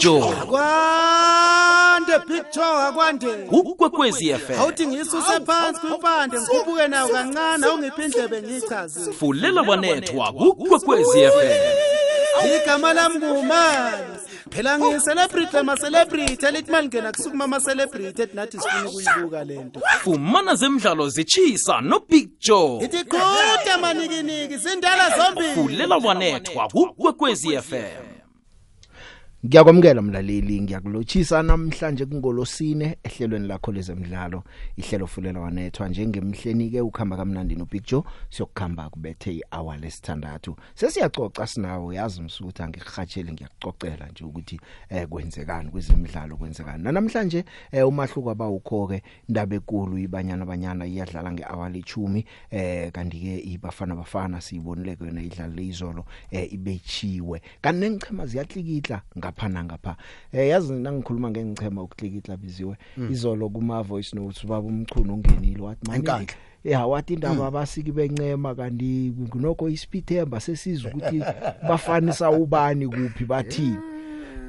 Joe kwande picture akwande ukwekwezi FM awuthi ngisuse phansi kwimpande ngikhuphuke nayo kancane awungiphi indlebe ngiyichaze fulela wanethwa ukwekwezi FM igama lami ngumali phela ngiyi-celebrity lama-celebrity elithi malingena kusukuma ama-celebrity ethi nathi sifuna ukuyibuka le nto. Fumana zemidlalo zitshisa no Big Joe ithi qhuda manikiniki zindala zombili. Fulela wanethwa ukwekwezi FM Ngiyakwamukela mlaleli. Ngiyakulotshisa namhlanje kungolosine ehlelweni lakho lezemidlalo. Ihlelo fulela wanethwa njengemhleni ke ukhamba kamnandi no Big Joe siyokukhamba kubethe ihour lesithandathu. Sesiyacoca sinawo yazi msutha ngikhatshele ngiyakucocela nje ukuthi eh kwenzekani kwezemidlalo kwenzekani. Namhlanje eh umahluko abawukho ke indaba enkulu ibanyana banyana iyadlala ngehour le10 eh kanti ke ibafana bafana siyibonile kuyona idlala lezolo eh ibechiwe kanti nengichema ziyahlikihla ngapha nangapha. Eh yazi nangikhuluma ngengichema ukuhlikihla biziwe izolo kuma voice notes baba umchunu ungenile wathi manje Enkandla. ya wathi indaba abasiki bencema kanti nginokho isipithemba sesizwe ukuthi bafanisa ubani kuphi bathini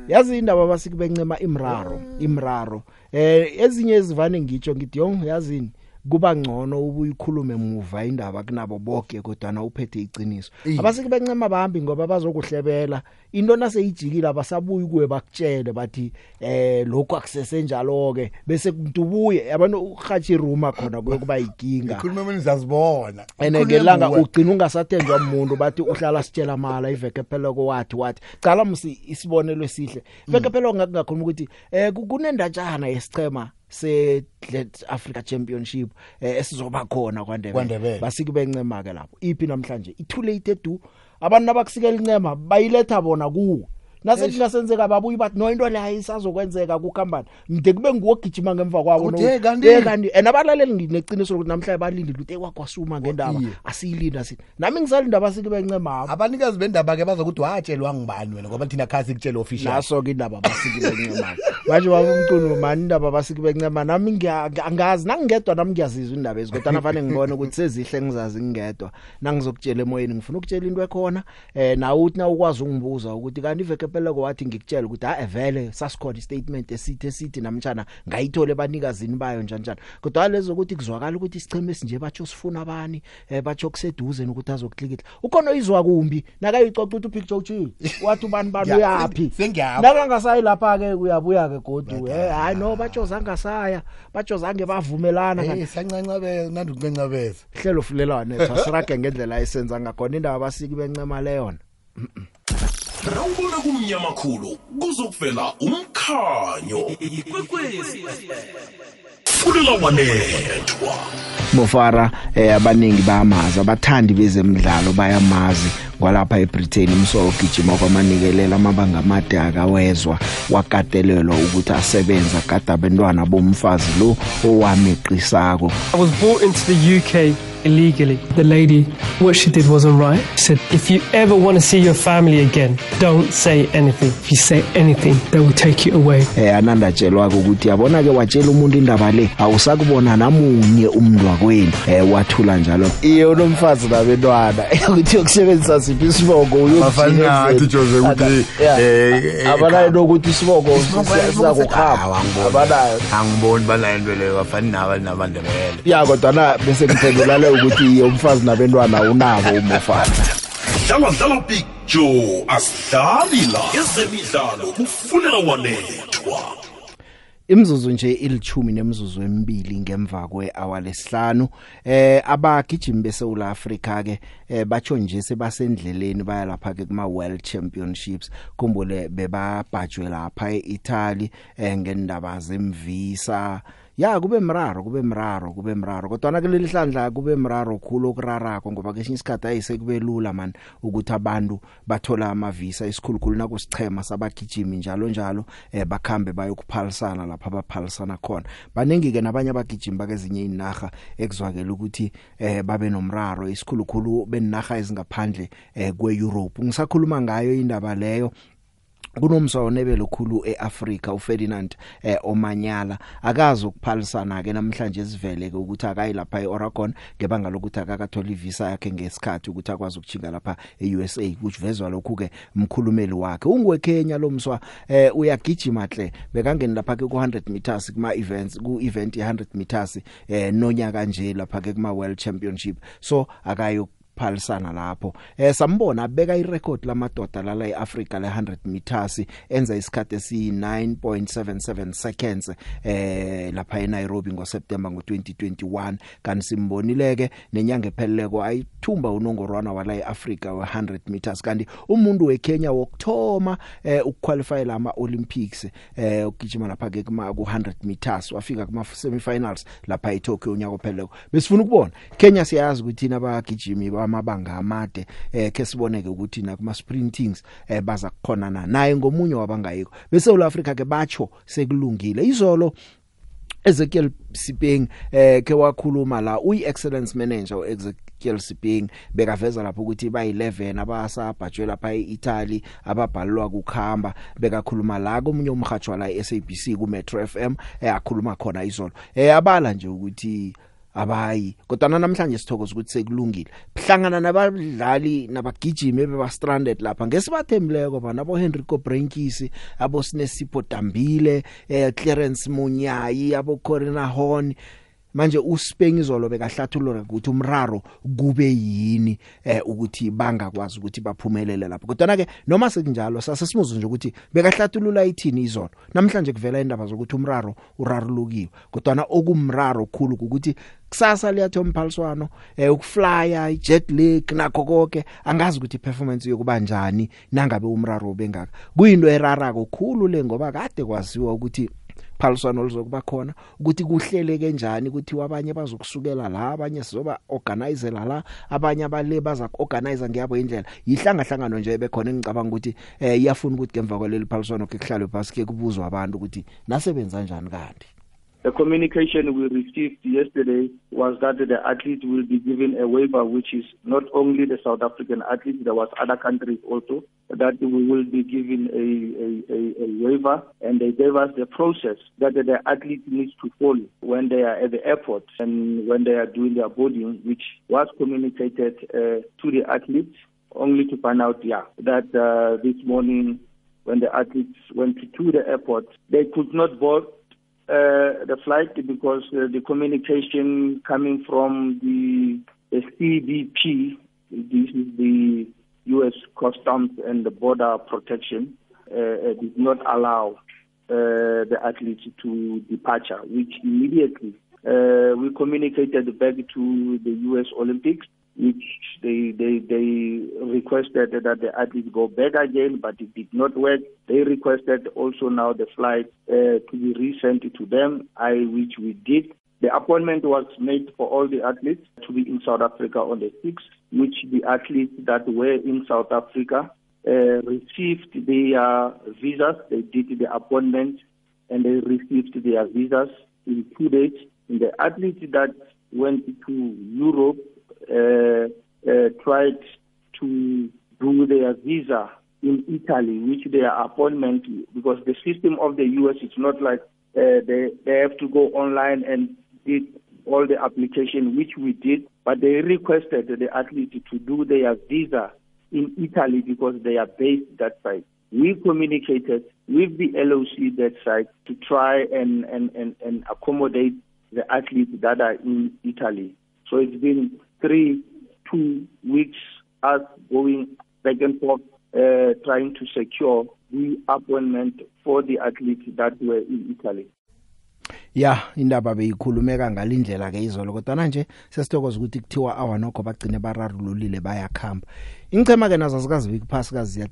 yazi indaba abasiki bencema imraro imraro. Eh ezinye ezivane ngitsho ngithi yong yazini kuba ngcono ubuyikhulume muva indaba kunabo bonke kodwa na uphethe iqiniso. Abasiki bencema bahambi ngoba bazokuhlebela. Into naseyijikile abasabuyi kuwe bakutshele bathi eh lokho akusese njalo ke bese kubuye yabona uhathi ruma khona kuyokuba ikinga ikhuluma mina nizazibona. Ene ngelanga ugcina ungasathenjwa umuntu bathi uhlala sitshela mala iveke phela ko wathi wathi. Cala musi isibonelo esihle. Iveke phela ngakungakhuluma ukuthi eh ku- kunendatshana yesichema? Se Africa Championship eh esizoba khona kwaNdebele. KwaNdebele. basiki bencema ke lapho. Iphi namhlanje? Itoo late du abantu abakusikela incema bayiletha bona kuwo nasethi ngasenzeka babuyi bathi no into leyo isazokwenzeka kukhambani. Ngide kube nguwogijima ngemva kwabo Uthi, no- "Hey, kanti?" Eh, kanti and abalaleli ngineqiniso lokuthi namhlanje balindile ukuthi ekwakwasuma ngendaba. Iye. asiyilinda sithi nami ngisalinda abasiki bencema abanikazi bendaba ke bazokuthi watshelwa ngibani wena? Ngoba thina khasi kutshela official. Naso ke indaba abasiki bencema. Manje baba umculo mani indaba abasiki bencema? Nami ngiya- angazi nangingedwa nami ngiyazizwa indaba ezikodwa nafanele ngibone ukuthi sezihle ngizazi ngingedwa. Nangizokutshela emoyeni ngifuna ukutshela into ekhona. Eh nawe uthi na ukwazi ungibuza ukuthi kanti iveke phela kwathi ngikutshela ukuthi ha vele sasikhona istatement esithi esithi namtjana ngayithole banikazini bayo njani njani kodwa lezo ukuthi kuzwakala ukuthi isicheme esinje batsho sifuna abani eh batsho kuseduze nokuthi azokuklikitla ukhona izwa kumbi? Nakayicoca ukuthi upicture uchini wathi ubani bani Ya, uyapi sengiyapha. nakangasayi lapha ke uyabuya ke godu eh hayi no batsho zangasaya batsho zange bavumelana hey kanti sancancabeza nandi ukuncabeza hlelo fulelwane thasirage ngendlela esenza ngakhona indaba abasiki bencema leyona Rawubona kumnyama khulu kuzokuvela umkhanyo. Ikwekwezi fulela wanethwa. Mofara eh abaningi bayamazi abathandi bezemidlalo bayamazi kwalapha eBritain umsolo ugijima kwamanikelela amabanga amade akawezwa wakatelelwa ukuthi asebenza gada abantwana bomfazi lo owameqisako. I was brought into the UK illegally. The lady, what she did wasn't right. She said, if you ever want to see your family again, don't say anything. If you say anything, they will take you away. eh anandatshelwa ukuthi yabona ke watshela umuntu indaba le? Awusakubona namunye umuntu wakwenu. Eh wathula njalo. Iye unomfazi nabantwana ukuthi yokusebenzisa siphi isibongo? Bafana nathi, Jose, ukuthi, eh, abanayo nokuthi isibongo siyakukhamba abanayo. Angiboni banayo into leyo. Bafani naba nabandebele. Ya kodwa na bese ngiphendula le ukuthi iye umfazi nabantwana unabo umofana. Dlala dlala big joe asidlali la ezemidlalo kufulela wanethwa imzuzu nje ilithumi nemzuzu emibili ngemva kwehour lesihlanu. Eh abagijimi beSouth Africa ke eh batsho nje sebasendleleni baya lapha ke kuma World Championships. Kumbule bebabhajwe lapha eItaly eh ngendaba zemvisa ya kube mraro kube mraro kube mraro. Kodwa na kuleli hlandla kube mraro khulu okurarako ngoba kesinye isikhathi ayise kube lula man ukuthi abantu bathola amavisa isikhulukhulu nakusichema sabagijimi njalo njalo eh bakhambe bayokuphalisana lapha abaphalisana khona. Baningi ke nabanye abagijimi bakezinye inaga ekuzwakela ukuthi eh babe nomraro isikhulukhulu benaga ezingaphandle eh kweEurope. Ngisakhuluma ngayo indaba leyo kunomswa onebelo khulu eAfrika uFerdinand eh, Omanyala. Akazi ukuphalisana ke namhlanje sivele ke ukuthi akayi lapha eOregon ngebanga lokuthi akakathola ivisa yakhe ngesikhathi ukuthi akwazi ukuchinga lapha eUSA kujivezwa lokhu ke umkhulumeli wakhe. Ungwe Kenya lomswa eh, uyagijima hle bekangeni lapha ke ku100 meters kuma events ku event ye100 meters eh, nonyaka nje lapha ke kuma World Championship. So akayo phalisana lapho. Eh sambona beka irecord lamadoda lala eAfrica le 100 meters enza isikhathi esi 9.77 seconds eh lapha eNairobi ngoSeptember ngo2021 kanti simbonileke nenyanga epheleleko ayithumba unongorwana wala eAfrica we100 meters. Kanti umuntu weKenya wokthoma eh ukuqualify lama Olympics eh ugijima lapha ke kuma ku100 meters wafika kuma semifinals lapha eTokyo unyaka opheleleko. Besifuna ukubona Kenya siyazi ukuthi thina abagijimi bamabanga amade eh ke siboneke ukuthi na kuma sprintings eh baza kukhonana naye ngomunye wabangayiko. Bese uLouth Africa ke bacho sekulungile. Izolo Ezekiel Sipeng eh ke wakhuluma la uyi excellence manager uEzekiel Sipeng bekaveza lapho ukuthi ba 11 abasabhajwe lapha eItaly ababhalwa kukhamba bekakhuluma la komunye umhajo la eSABC ku Metro FM eyakhuluma khona izolo. Eh abala nje ukuthi abayi kodwa namhlanje sithokoza ukuthi sekulungile. Hlangana nabadlali nabagijimi beba stranded lapha ngesibathembileko bana abo Henrico Brenkis abo Sinesipho Dambile eh Clarence Munyayi abo Corina Horn manje uSpengizolo bekahlathulula ukuthi umraro kube yini eh ukuthi bangakwazi ukuthi baphumelele lapho. Kodwa ke noma sekunjalo sasesimuzo nje ukuthi bekahlathulula ithini izolo namhlanje kuvela indaba zokuthi umraro urarulukiwe. Kodwa okumraro khulu ukuthi kusasa liyathoma phaliswano eh ukuflya ijet lag nakho konke angazi ukuthi performance yokuba njani nangabe umraro bengaka kuyinto erara kokhulu le ngoba kade kwaziwa ukuthi phaliswano lizokuba khona ukuthi kuhlele kanjani ukuthi wabanye bazokusukela la abanye sizoba organizer la abanye abale baza organizer ngiyabo indlela. Yihlanga hlangano nje bekhona engicabanga ukuthi eh iyafuna ukuthi ngemva kwaleli phaliswano ke kuhlalwe phasi ke kubuzwa abantu ukuthi nasebenza kanjani kanti. The communication we received yesterday was that the athlete will be given a waiver, which is not only the South African athletes, there was other countries also, that we will be given a, a, a, a waiver. And they gave us the process that the athlete needs to follow when they are at the airport and when they are doing their boarding, which was communicated uh, to the athletes only to find out, yeah, that uh, this morning when the athletes went to the airport, they could not board uh, the flight because uh, the communication coming from the, the CBP, this is the U.S. Customs and the Border Protection, uh, uh, did not allow uh, the athletes to departure, which immediately uh, we communicated back to the U.S. Olympics, which they, they, they requested that the athletes go back again, but it did not work. They requested also now the flight uh, to be resent to them, I, which we did. The appointment was made for all the athletes to be in South Africa on the 6th, which the athletes that were in South Africa uh, received their visas. They did the appointment and they received their visas in two days. And the athletes that went to Europe tried to do their visa in Italy, which their appointment, because the system of the US is not like uh, they, they have to go online and did all the application, which we did, but they requested the athlete to do their visa in Italy because they are based that side. We communicated with the LOC that side to try and, and, and, and accommodate the athletes that are in Italy. So it's been three, two weeks us going back and forth, uh, trying to secure the appointment for the athletes that were in Italy. ya indaba beyikhulumeka ngalindlela ke izolo kodwa nje sesithokoza ukuthi kuthiwa awa nokho bagcine bararululile bayakhamba. Ingcema ke nazo zikazi bikuphasi kazi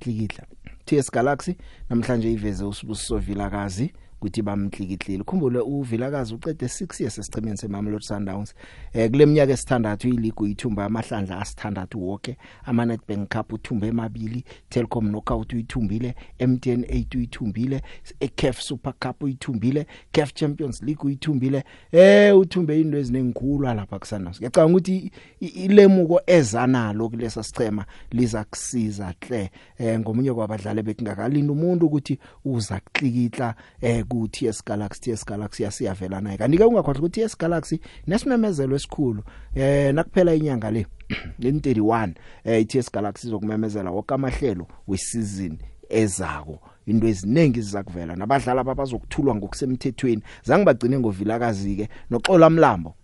TS Galaxy namhlanje iveze usibusiso vilakazi ukuthi bamhlikihlile khumbule uvilakazi uqede 6 years esichimeni seMamelodi Sundowns. Eh kuleminyaka esithandathu iligu ithumba amahlandla asithandathu wonke ama Nedbank Cup uthumbe emabili Telkom knockout uyithumbile MTN 8 uyithumbile eCAF Super Cup uyithumbile CAF Champions League uyithumbile. Eh uthumbe into ezinenkulu lapha kusandowns ngiyacabanga ukuthi ilemuko ezanalo kulesa sichema liza kusiza hle eh ngomunye kwabadlali bekungakalini umuntu ukuthi uza kuhlikihla eh ku TS Galaxy TS Galaxy yasiyavela naye kanti ke ungakhohlwa ukuthi TS Galaxy nesimemezelo esikhulu eh nakuphela inyanga le in 31 eh TS Galaxy izokumemezela wonke amahlelo wesizini ezako. Into eziningi zizakuvela nabadlali ababazokuthulwa ngokusemthethweni. Zange bagcine ngovilakazi ke noxola mlambo.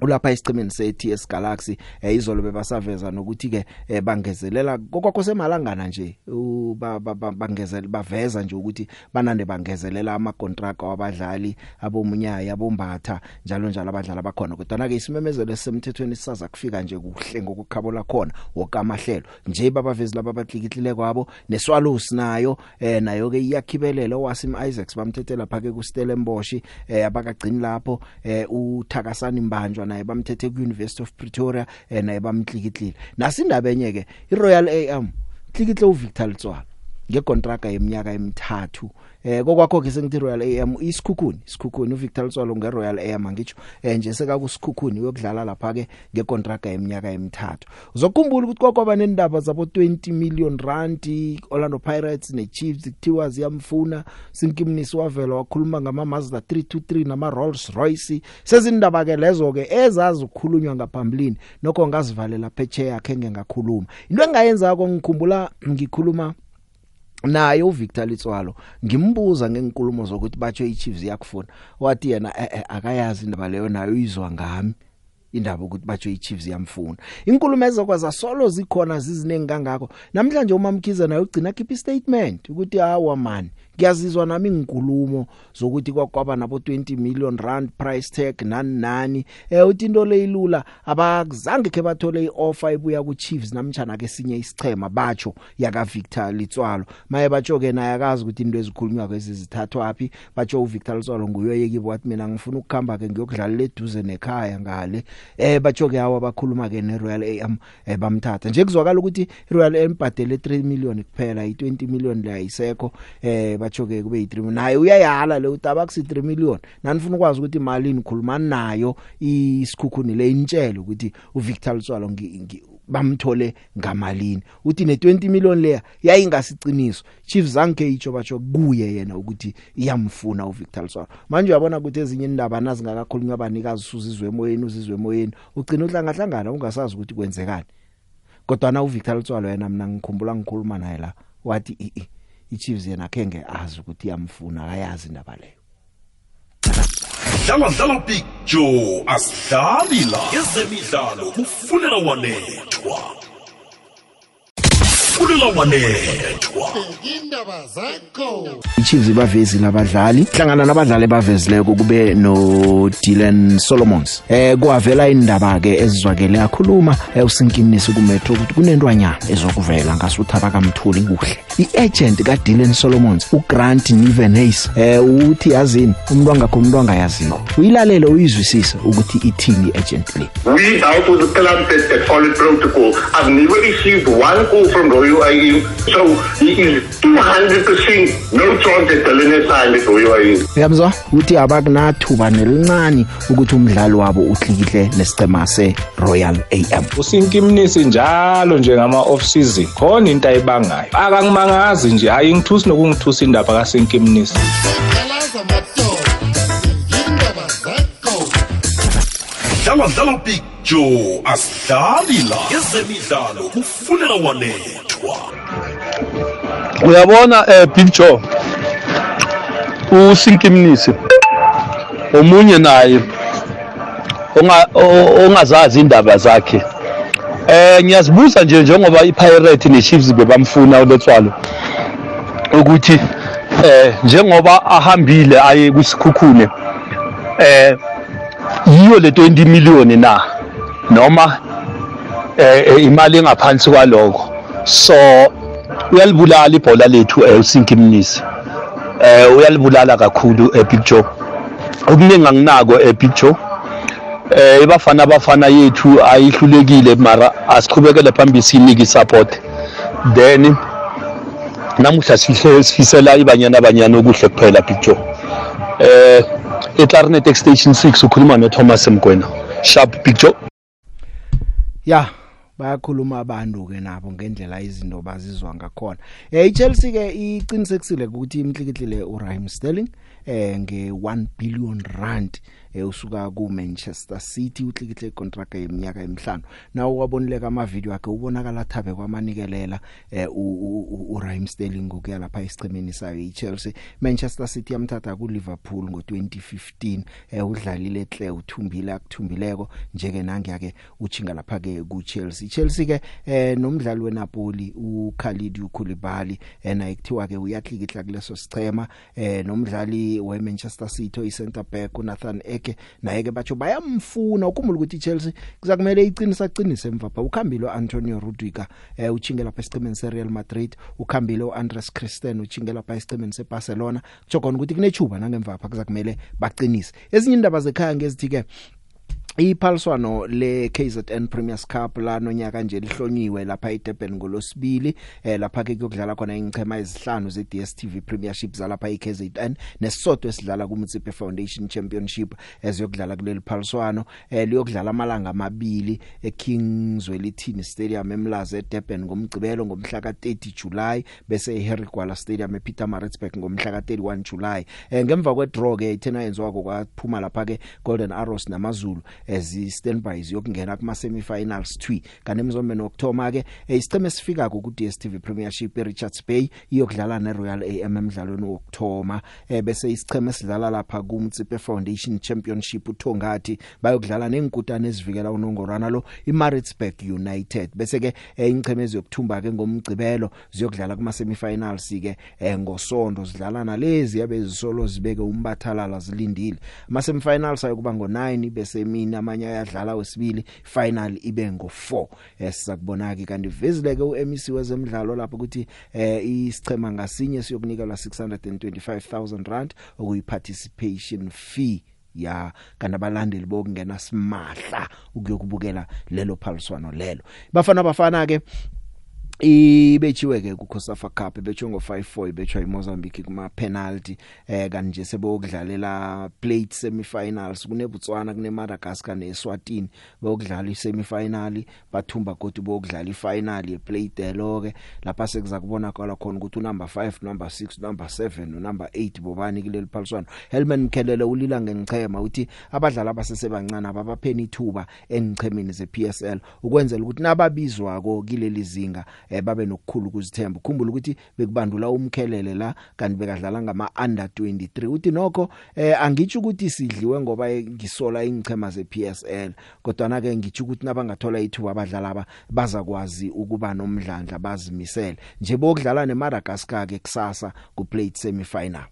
Ulapha esichimeni se-TS Galaxy eh, izolo bebasaveza nokuthi ke eh, bangezelela kokwakho semalangana nje u- ba- ba- ba- bangezela baveza nje ukuthi banande bangezelela ama contract wabadlali abomunyaya abombatha njalo njalo abadlali abakhona. Kodwa ke isimemezelo semthethweni sisaza kufika nje kuhle ngokukhabola khona wonke amahlelo. Nje babavezi laba abahlikihlile kwabo neswalusi nayo eh nayo ke iyakhibelela owasim Isaacs bamthethela phake ku Stellenbosch eh abakagcini lapho eh uthakasani mbanjwa naye bamthethe ku University of Pretoria eh naye bamhlikihlile nasindaba enye ke iRoyal AM hlikihle uVictor Ltswalo ngekontraka yeminyaka emithathu eh kokwakho ke sengithi Royal AM isikhukhuni isikhukhuni uVictor Ltswalo ngeRoyal AM angitsho eh nje sekakusikhukhuni uyokudlala lapha ke ngekontraka yeminyaka emithathu. Uzokhumbula ukuthi kwakwaba nendaba zabo 20 million rand Orlando Pirates neChiefs kuthiwa ziyamfuna Sinkimnisi wavela wakhuluma ngama Mazda 323 nama Rolls Royce. Sezindaba ke lezo ke ezazi ukukhulunywa ngaphambilini nokho ngazivalela phetsheya yakhe ngengakhuluma. Into engayenza ko ngikhumbula ngikhuluma naye uVictor Litswalo ngimbuza ngenkulumo zokuthi batsho iChiefs yakufuna wathi yena eh, eh, akayazi indaba leyo nayo izwa ngami indaba ukuthi batsho iChiefs yamfuna inkulumo ezokwaza solo zikhona ziziningi kangako. Namhlanje umamkhize naye ugcina keep statement ukuthi hawa man ngiyazizwa nami inkulumo zokuthi kwakwaba nabo 20 million rand price tag nani nani. Eh uthi into leyilula abazange ke bathole ioffer ibuya ku Chiefs namtjana ke sinye isichema batsho yaka Victor Litswalo. Maye batsho ke naye akazi ukuthi into ezikhulunywa kwezi zithathwa wapi batsho uVictor Litswalo nguye yekibo wathi mina ngifuna ukukhamba ke ngiyokudlala eduze nekhaya ngale. Eh batsho ke hawa bakhuluma ke neRoyal AM eh bamthatha. Nje kuzwakala ukuthi iRoyal AM badele 3 million kuphela i20 million la isekho eh batsho ke kube yi3 million. Naye uyayala le utaba kusi 3 million. Nanifuna ukwazi ukuthi imali nikhuluma nayo isikhukhuni le intshelo ukuthi uVictor Ltswalo ngi- ngi- bamthole ngamalini. Uthi ne20 million leya yayingasiciniso Chiefs zange itsho batsho kuye yena ukuthi iyamfuna uVictor Ltswalo manje uyabona ukuthi ezinye indaba nazi ngakakhulunywa abanikazi usuzizwe emoyeni uzizwe emoyeni. Ugcina uhlangahlangana ungasazi ukuthi kwenzekani. Kodwa na uVictor Ltswalo yena mina ngikhumbula ngikhuluma naye la wathi i i iChiefs yena kenge azi ukuthi iyamfuna akayazi indaba leyo. Dlala dlala picture asidlali la. Ezemidlalo kufunela wanethwa kufunela wanethwa iChiefs bavezile abadlali hlangana nabadlali bavezileko kube no Dylan Solomons. Eh kwavela indaba ke ezizwakele akhuluma eh, usinkimnisi kumetro ukuthi kunentwanyana ezokuvela ngasuthaba kamthuli kuhle. Iagent kaDylan Solomons uGrant Niven Hayes eh uthi yazini umuntu angakho umuntu angayaziko uyilalele uyizwisise ukuthi ithini iagent le. We out of the club that, that followed protocol. I've never received one call from Royal AM. So he is 200% no chance has signed with Royal AM. uyamzwa uthi abakunathuba nelincane ukuthi umdlali wabo uhlikihle nesicema seRoyal AM usinkimnisi njalo nje ngama off season khona into ayibangayo akangimangazi nje hayi ngithusi nokungithusa indaba kasenkimnisi dlala dlala picture asidlali la ezemidlalo kufunela wanethwa uyabona eh Big Joe usinkimnisi. Omunye naye ongazazi indaba zakhe. Eh ngiyazibuza nje njengoba iPirate neChiefs bebamfuna uLetswalo ukuthi eh njengoba ahambile aye kusikhukhune eh yiyo le 20 million na? Noma eh imali engaphansi kwaloko so uyalibulala ibhola lethu eh usinkimnisi eh uyalibulala kakhulu Joe. Okuningi anginako Joe. Eh ibafana abafana yethu ayihlulekile mara asiqhubekele phambili sinike support then namuhla sihle sifisela ibanyana abanyana okuhle kuphela Joe. Eh eClarinet Extension 6 ukhuluma noThomas Mgwena. Sharp Joe. Ya bayakhuluma abantu ke nabo ngendlela izinto bazizwa ngakhona. Eh iChelsea ke iqinisekisile ukuthi imhlikihlile uRaheem Sterling eh nge 1 billion rand eh usuka ku Manchester City uhlikihle contract yeminyaka emihlanu. Nawo wabonileka ama video akhe ubonakala thabe kwamanikelela eh uRaheem Sterling ngokuya lapha esichemeni sayo iChelsea. Manchester City yamthatha ku Liverpool ngo2015 eh udlalile hle uthumbile akuthumbileko. Njeke nange yake uchinga lapha ke ku Chelsea Chelsea ke eh nomdlali weNapoli uKhalid Koulibaly ena ekuthiwa ke uyahlikihla kuleso sichema eh nomdlali weManchester City oyi-center back uNathan Ake naye ke batsho bayamfuna. Ukhumbula ukuthi iChelsea kuzakumele iqinisa aqinise emva pha. Ukhambile uAntonio Rudiger eh uchinge lapha esiqemeni seReal Madrid. Ukhambile uAndres Christensen uchinge lapha esiqemeni seBarcelona. Kutsho khona ukuthi kunechuba nangemva pha kuzakumele baqinise. Ezinye indaba zekhaya ngezithi ke iphaliswano le KZN Premiers Cup la nonyaka nje lihlonyiwe lapha eDurban ngolosibili eh lapha ke kuyokudlala khona ingchema ezihlanu ze DStv Premiership zalapha eKZN nesisodwa esidlala ku Mutsipe Foundation Championship eziyokudlala kuleli phaliswano eh liyokudlala amalanga amabili eKingswelithini Stadium eMlazi eDurban ngomgcibelo ngomhla ka30 July bese eHarry Gwala Stadium ePietermaritzburg ngomhla ka31 July. Eh ngemva kwedraw ke ithena yenziwa kwaphuma lapha ke Golden Arrows namaZulu. Ezi standby ziyokungena kuma semifinals 2 kanti emzombeni okthoma ke isicheme sifika ku DStv Premiership eRichards Bay iyokudlala neRoyal AM emidlalweni wokthoma eh bese isicheme sidlala lapha ku Mtsipe Foundation Championship uThongati bayokudlala nenkutane ezivikela unongorwana lo iMaritzburg United. Bese ke ingcheme eziyokuthumba ke ngomgcibelo ziyokudlala kuma semifinals ke ngosonto sidlala nalezi yabe zisolo zibeke umbathalala zilindile. Ama semifinals ayokuba ngo9 bese emini amanye ayadlala wesibili final ibe ngo4 esizakubona ke kanti vezile ke uMC wezemidlalo lapho ukuthi eh isichema ngasinye siyokunika la 625000 rand okuyi participation fee. Ya kanti abalandeli bokungena simahla ukuyokubukela lelo phaliswano lelo. Bafana bafana ke ibethiwe ke ku COSAFA Cup bethiwe ngo 5-4 ibethwa iMozambique kuma penalty eh kanje sebokudlalela plate semifinals. kuneBotswana kuneMadagascar neSwatini bokudlala isemifinal bathumba godi bokudlala ifinal yeplate lo ke lapha sekuza kubona kwala khona ukuthi unumber 5 number 6 number 7 no number 8 bobani kuleli phaliswano. Helman Mkhelele ulila ngenichema uthi abadlali abasesebancane ababapheni ithuba enichemeni zePSL ukwenzela ukuthi nababizwa ko kileli zinga eh babe nokukhulu ukuzithemba. Ukhumbula ukuthi bekubandula umkhelele la kanti bekadlala ngama under 23 uthi nokho eh angitsho ukuthi sidliwe ngoba ngisola ingchema zePSL kodwa na ke ngitsho ukuthi nabangathola ithuba abadlali aba bazakwazi ukuba nomdlandla bazimisele. Nje bokudlala neMadagascar ke kusasa ku plate semifinal.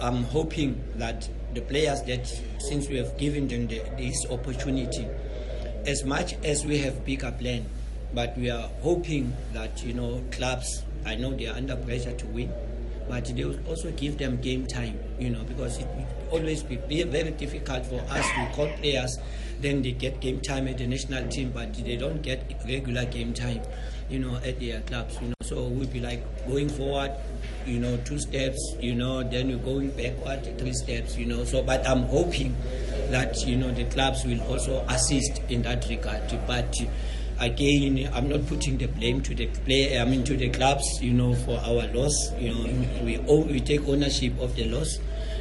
I'm hoping that the players that since we have given them the, this opportunity as much as we have bigger plan but we are hoping that you know clubs I know they are under pressure to win but they will also give them game time you know because it will always be very difficult for us to call players then they get game time at the national team but they don't get regular game time you know at their clubs you know. So we'll be like going forward you know two steps you know then we're going backward three steps you know. So but i'm hoping that you know the clubs will also assist in that regard. But again i'm not putting the blame to the play i mean to the clubs you know for our loss you know we own, we take ownership of the loss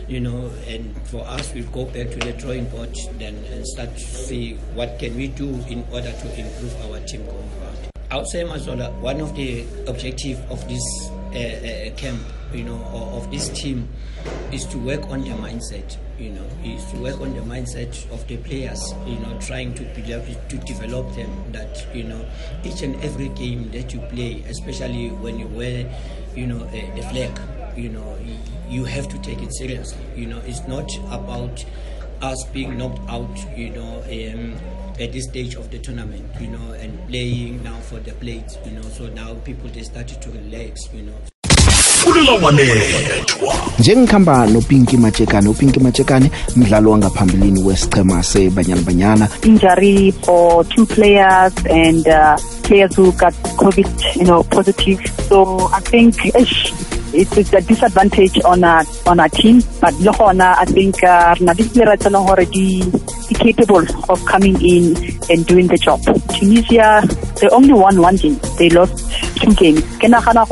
you know and for us we'll go back to the drawing board then and start to see what can we do in order to improve our team going forward i would say Mazola, one of the objective of this uh, uh, camp you know or of this team is to work on their mindset you know is to work on the mindset of the players you know trying to develop to develop them that you know each and every game that you play especially when you wear you know a, the flag you know you have to take it seriously. You know it's not about us being knocked out you know um, at this stage of the tournament you know and playing now for the plates you know. So now people they started to relax you know. Kufunela wanethwa njengikhamba nopinki matshekane upinki matshekane mdlalo wangaphambilini wesichema sebanyana banyana injury for two players and uh, players who got COVID, you know, positive. So I think ish, it's, it's a disadvantage on our on our team. But Lohona, I think uh, Nadisira are already capable of coming in and doing the job. Tunisia, they only won one game. They lost two games. Ke nagana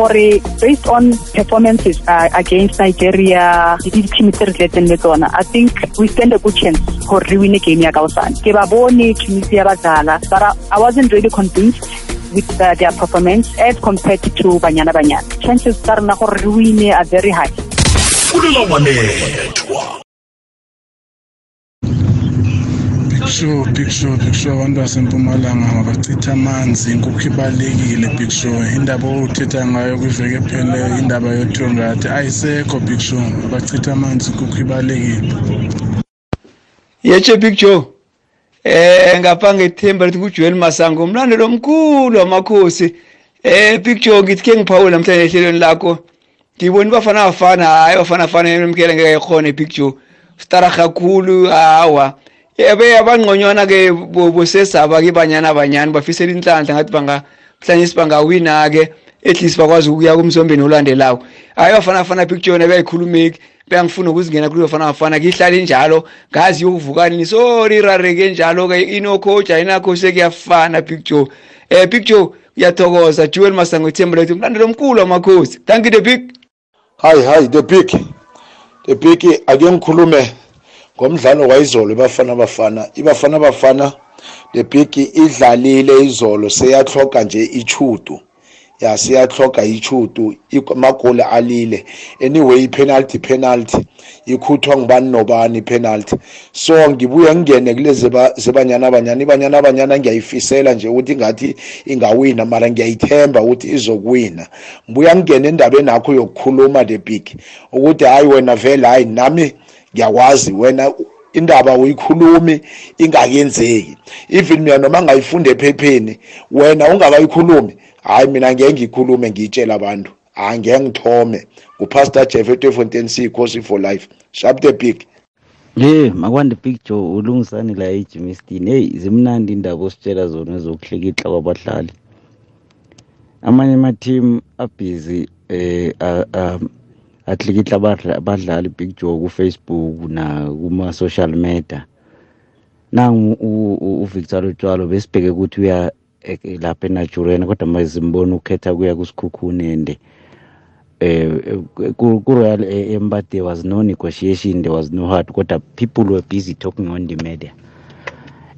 based on performances uh, against Nigeria, the le I think we stand a good chance gore re win game. Ke Tunisia ba but I wasn't really convinced with uh, their performance as compared to Banyana Banyana. Chances tsa rena gore re win are very high. Big Show, Big Show, Big Show. Abantu basempumalanga mabachitha amanzi. Inkukhu ibalekile Big Show. Indaba othetha ngayo kwiveke epheleyo indaba yothiwa ngathi ayisekho Big Show. Bachitha amanzi inkukhu ibalekile yeche big joe eh ngapha ngethemba lithi kuJoel Masango umlandelo omkhulu wamakhosi. Eh big joe ngithi ke ngiphawula namhlanje ehlelweni lakho. Ngibona bafana bafana hayi bafana bafana emkele ngeke ekhone big joe stara kakhulu hawa ebe abangqonywana ke bosesaba ke banyana banyana bafisela inhlanhla ngathi banga mhlanje sibangawina ke at least bakwazi ukuya kumsombeni olandelayo hayi bafana bafana big joe nabeyikhulumeki bengifuna ukuzingena kule bafana bafana kihlale njalo ngazi yokuvukani sorry rareke njalo ke ino coach ayina coach kuyafana big joe. Eh joe uyathokoza Joel Masango ithemba lethu umlandelo omkhulu wamakhosi thank you the big. Hayi hayi the big. The big ake ngikhulume ngomdlalo wayizolo bafana bafana ibafana bafana the big idlalile izolo seyahloka nje ichudu ya siyahloka ichudu amagoli alile. Anyway penalty penalty. Ikhuthwa ngubani nobani penalty so ngibuye ngingene kulezi zebanyana abanyana ibanyana abanyana ngiyayifisela nje ukuthi ngathi ingawina mara ngiyayithemba ukuthi izokuwina. Ngibuya ngingene endabeni yakho yokukhuluma the big ukuthi hayi wena vele hayi nami ngiyakwazi wena indaba uyikhulumi ingakenzeki. Even mina noma ngayifunda ephepheni wena ungakayikhulumi hayi mina ngeke ngikhulume ngiyitshela abantu angeke ngithome ngupastor Jeff eTefontein C Course for life sharp the big Hey makwande picture ulungisani la eJimistin hey zimnandi indaba ositshela zona ezokuhlekihla kwabahlali amanye ama team abusy eh atlikihla abadlali big joe ku Facebook na kuma social media nangu uVictor Utshwalo besibheke ukuthi uya lapha eNigeria kodwa manje simbona ukhetha kuya kusikhukhune ende eh ku-royal emba there was no negotiation there was no hard kodwa people were busy talking on the media.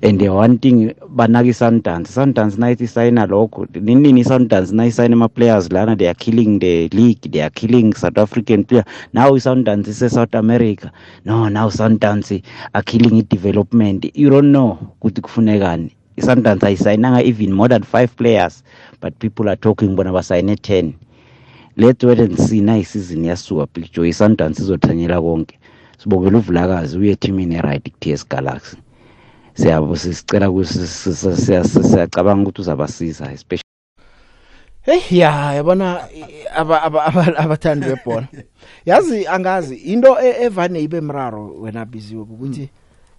And the one thing banaka i-sundance sundance nayithi isayina lokho ninini i-sundance nayisayina ama-players lana they are killing the league they are killing south african player. Now i-sundance ise-south america. No now sundance are killing i-development you don't know ukuthi kufunekani. I-sundance ayisayinanga even more than five players but people are talking bona basayine 10 let's wait and see na isizini yasuka picture i-sundance izothanyela konke. Sibongela uvulakazi uye etimini eright ku-ts galaxy. Siyabo sicela siyacabanga ukuthi uzabasiza especially Hey ya yabona abathandi bebhola yazi angazi into evane ibe mraro wena biziwe ukuthi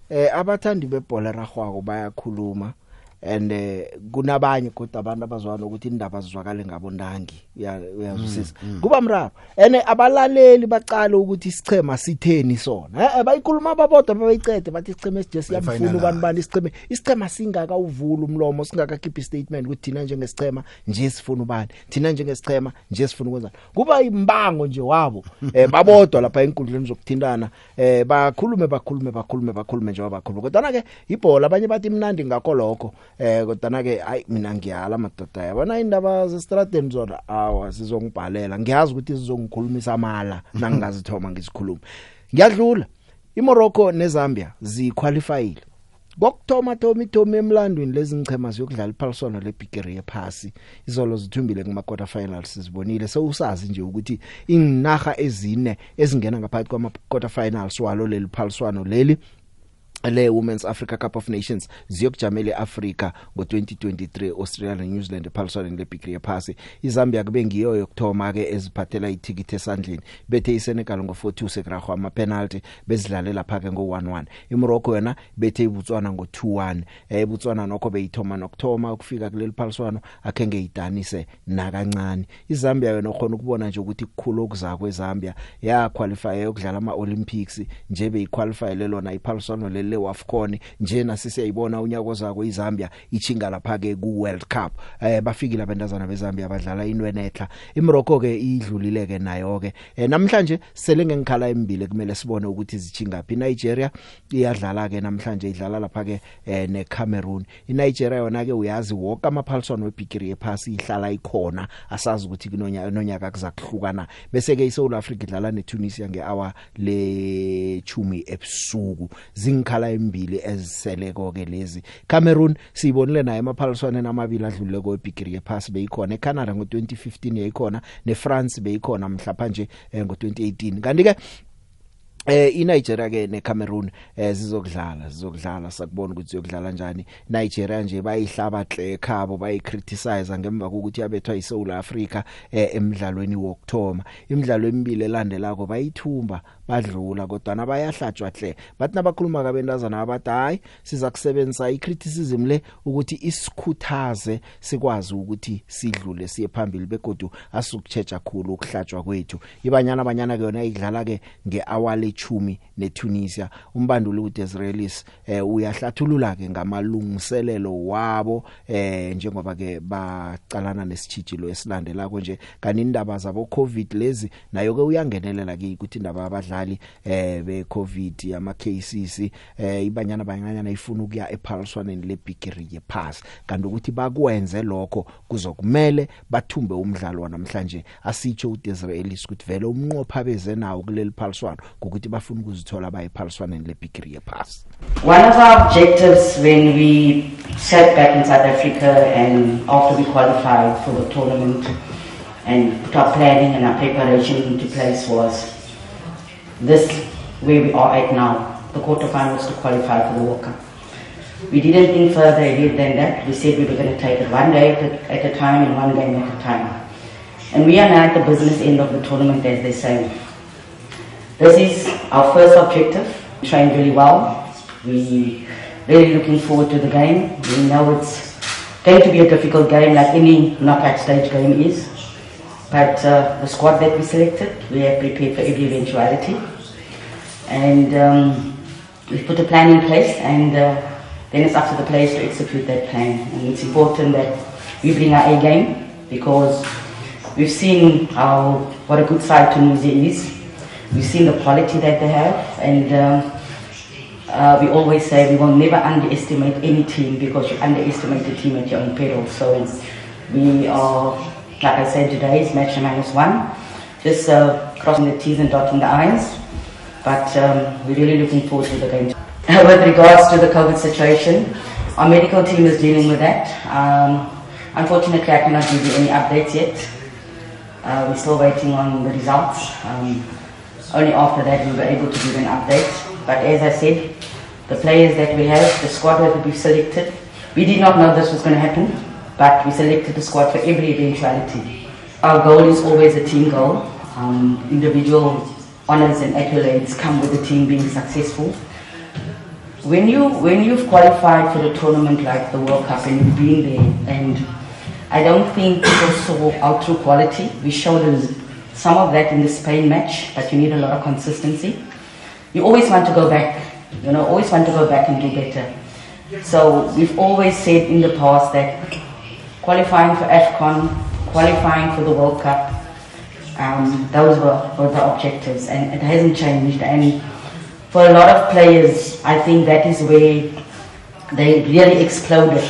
eh abathandi bebhola ragwako bayakhuluma. And eh kunabanye kodwa abantu abazwana ukuthi indaba zizwakale ngabo ndangi uyazwisisa? Kuba mraro. Ene abalaleli baqala ukuthi isichema sitheni sona. Eh bayikhuluma babodwa bayicede bathi isichema esije siyamfuna ubani bani isichema isichema singaka uvula umlomo singakakhipha statement ukuthi thina njengesichema nje sifuna ubani thina njengesichema nje sifuna ukwenza kuba imbango nje wabo eh babodwa lapha enkundleni zokuthintana eh bakhulume bakhulume bakhulume bakhulume nje wabakhulume kodwa ke ibhola abanye bathi imnandi ngakho lokho. Eh kodwa ke hayi mina ngiyala madoda yabona indaba zestradeni zona awa sizongibhalela ngiyazi ukuthi sizongikhulumisa amala nangingazithoma ngisikhuluma. Ngiyadlula. iMorocco neZambia ziqualifyile Kokthoma Thomi Thomi emlandweni lezi ngichema ziyokudlala iphaliswano lebigiri yephasi. Izolo zithumbile kuma quarter finals sizibonile sewusazi nje ukuthi inginaga ezine ezingena ngaphakathi kwama quarter finals walo leli phaliswano leli le Women's Africa Cup of Nations ziyokujamela eAfrica ngo2023 Australia and New Zealand ephaliswaneni leBig yephasi. iZambia kube ngiyo yokthoma ke eziphathela ithikithi esandleni. Bethe iSenegal ngo42 sekragwa ama penalty bezidlale lapha ke ngo11 iMorocco yona bethe iBotswana ngo21 eh iBotswana nokho beyithoma nokthoma ukufika kuleli phaliswano akhenge idanise nakancane. iZambia yona ukhona ukubona nje ukuthi kukhulu okuzakwe kweZambia ya qualify yokudlala ama Olympics nje beyiqualify lelona iphaliswano leli leWAFCON njena sisiyayibona unyaka ozako iZambia ichinga lapha ke ku World Cup. Eh bafikile abantazana beZambia badlala inwenetla. iMorocco ke idlulile ke nayo ke eh, namhlanje sele ngengikhala embili kumele sibone ukuthi zichinga phi. Nigeria iyadlala ke namhlanje idlala lapha ke eh, neCameroon. iNigeria yona ke uyazi wonke amaphaliswano webigiri yephasi ihlala ikhona. Asazi ukuthi kunonyaka nonyaka kuzakuhlukana. Bese ke iSouth Africa idlala neTunisia ngehour le 10 ebusuku. Zingikhala embili eziseleko ke lezi. Cameroon siyibonile naye emaphaliswaneni amabili adlulile kwebigiri yephasi beyikhona. eCanada ngo2015 yayikhona neFrance beyikhona mhlapha nje eh, ngo2018 kanti ke Eh iNigeria ke neCameroon eh zizokudlala zizokudlala. Sakubona ukuthi ziyokudlala kanjani Nigeria nje bayihlaba hle ekhabo bayicriticize ngemva kokuthi yabethwa iSouth Africa eh emidlalweni wokthoma imidlalo emibili elandelako bayithumba badlula kodwa bayahlatshwa hle bathi nabakhuluma kabentazana abathi hayi siza kusebenzisa icriticism le ukuthi isikhuthaze sikwazi ukuthi sidlule siye phambili begodu asukutsheja khulu ukuhlatshwa kwethu. Ibanyana abanyana ke yona idlala ke ngehour 10 neTunisia. Umbanduli uDesrelis eh uyahlathulula ke ngamalungiselelo wabo eh njengoba ke bacalana nesitshijilo esilandelako nje. Kanti indaba zabo covid lezi nayo ke uyangenelela ke ukuthi indaba abadlali eh be covid ama cases eh ibanyana banyana ifuna ukuya ephaliswaneni lebigiri yepass kanti ukuthi bakwenze lokho kuzokumele bathumbe umdlalo wanamhlanje. Asitsho uDesrelis ukuthi vele umnqopha beze nawo kuleli phaliswano ukuthi bafuna ukuzithola bayiphaliswaneni lebigiri yepass One of our objectives when we sat back in South Africa and after we qualified for the tournament and put our planning and our preparation into place was this where we are at now, the quarterfinals to qualify for the World Cup. We didn't think further ahead than that. We said we were going to take it one day at a, time and one game at a time. And we are now at the business end of the tournament, as they say. This is our first objective. We trained really well. We really looking forward to the game. We know it's going to be a difficult game, like any knockout stage game is. But uh, the squad that we selected, we have prepared for every eventuality, and um, we've put a plan in place. And uh, then it's up to the players to execute that plan. And it's important that we bring our A game because we've seen how what a good side Tunisia is. We've seen the quality that they have, and um, uh, we always say we will never underestimate any team because you underestimate the team at your own peril. So we are, like I said today, it's match minus one, just uh, crossing the T's and dotting the I's. But um, we're really looking forward to the game. With regards to the COVID situation, our medical team is dealing with that. Um, unfortunately, I cannot give you any updates yet. Uh, we're still waiting on the results. Um, only after that we were able to give an update. But as I said, the players that we have, the squad that we've selected, we did not know this was going to happen, but we selected the squad for every eventuality. Our goal is always a team goal. Um, individual honors and accolades come with the team being successful. When you when you've qualified for the tournament like the World Cup and you've been there, and I don't think people saw our true quality. We showed them some of that in the Spain match, but you need a lot of consistency. You always want to go back, you know, always want to go back and do better. So we've always said in the past that qualifying for AFCON, qualifying for the World Cup, um, those were, were the objectives, and it hasn't changed. And for a lot of players, I think that is where they really exploded.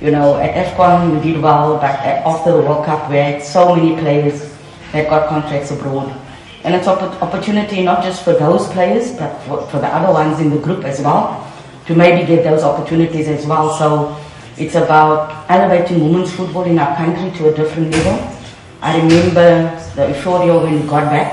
You know, at AFCON we did well, but after the World Cup we had so many players that got contracts abroad. And it's an opportunity not just for those players, but for, for the other ones in the group as well, to maybe get those opportunities as well. So it's about elevating women's football in our country to a different level. I remember the euphoria when we got back,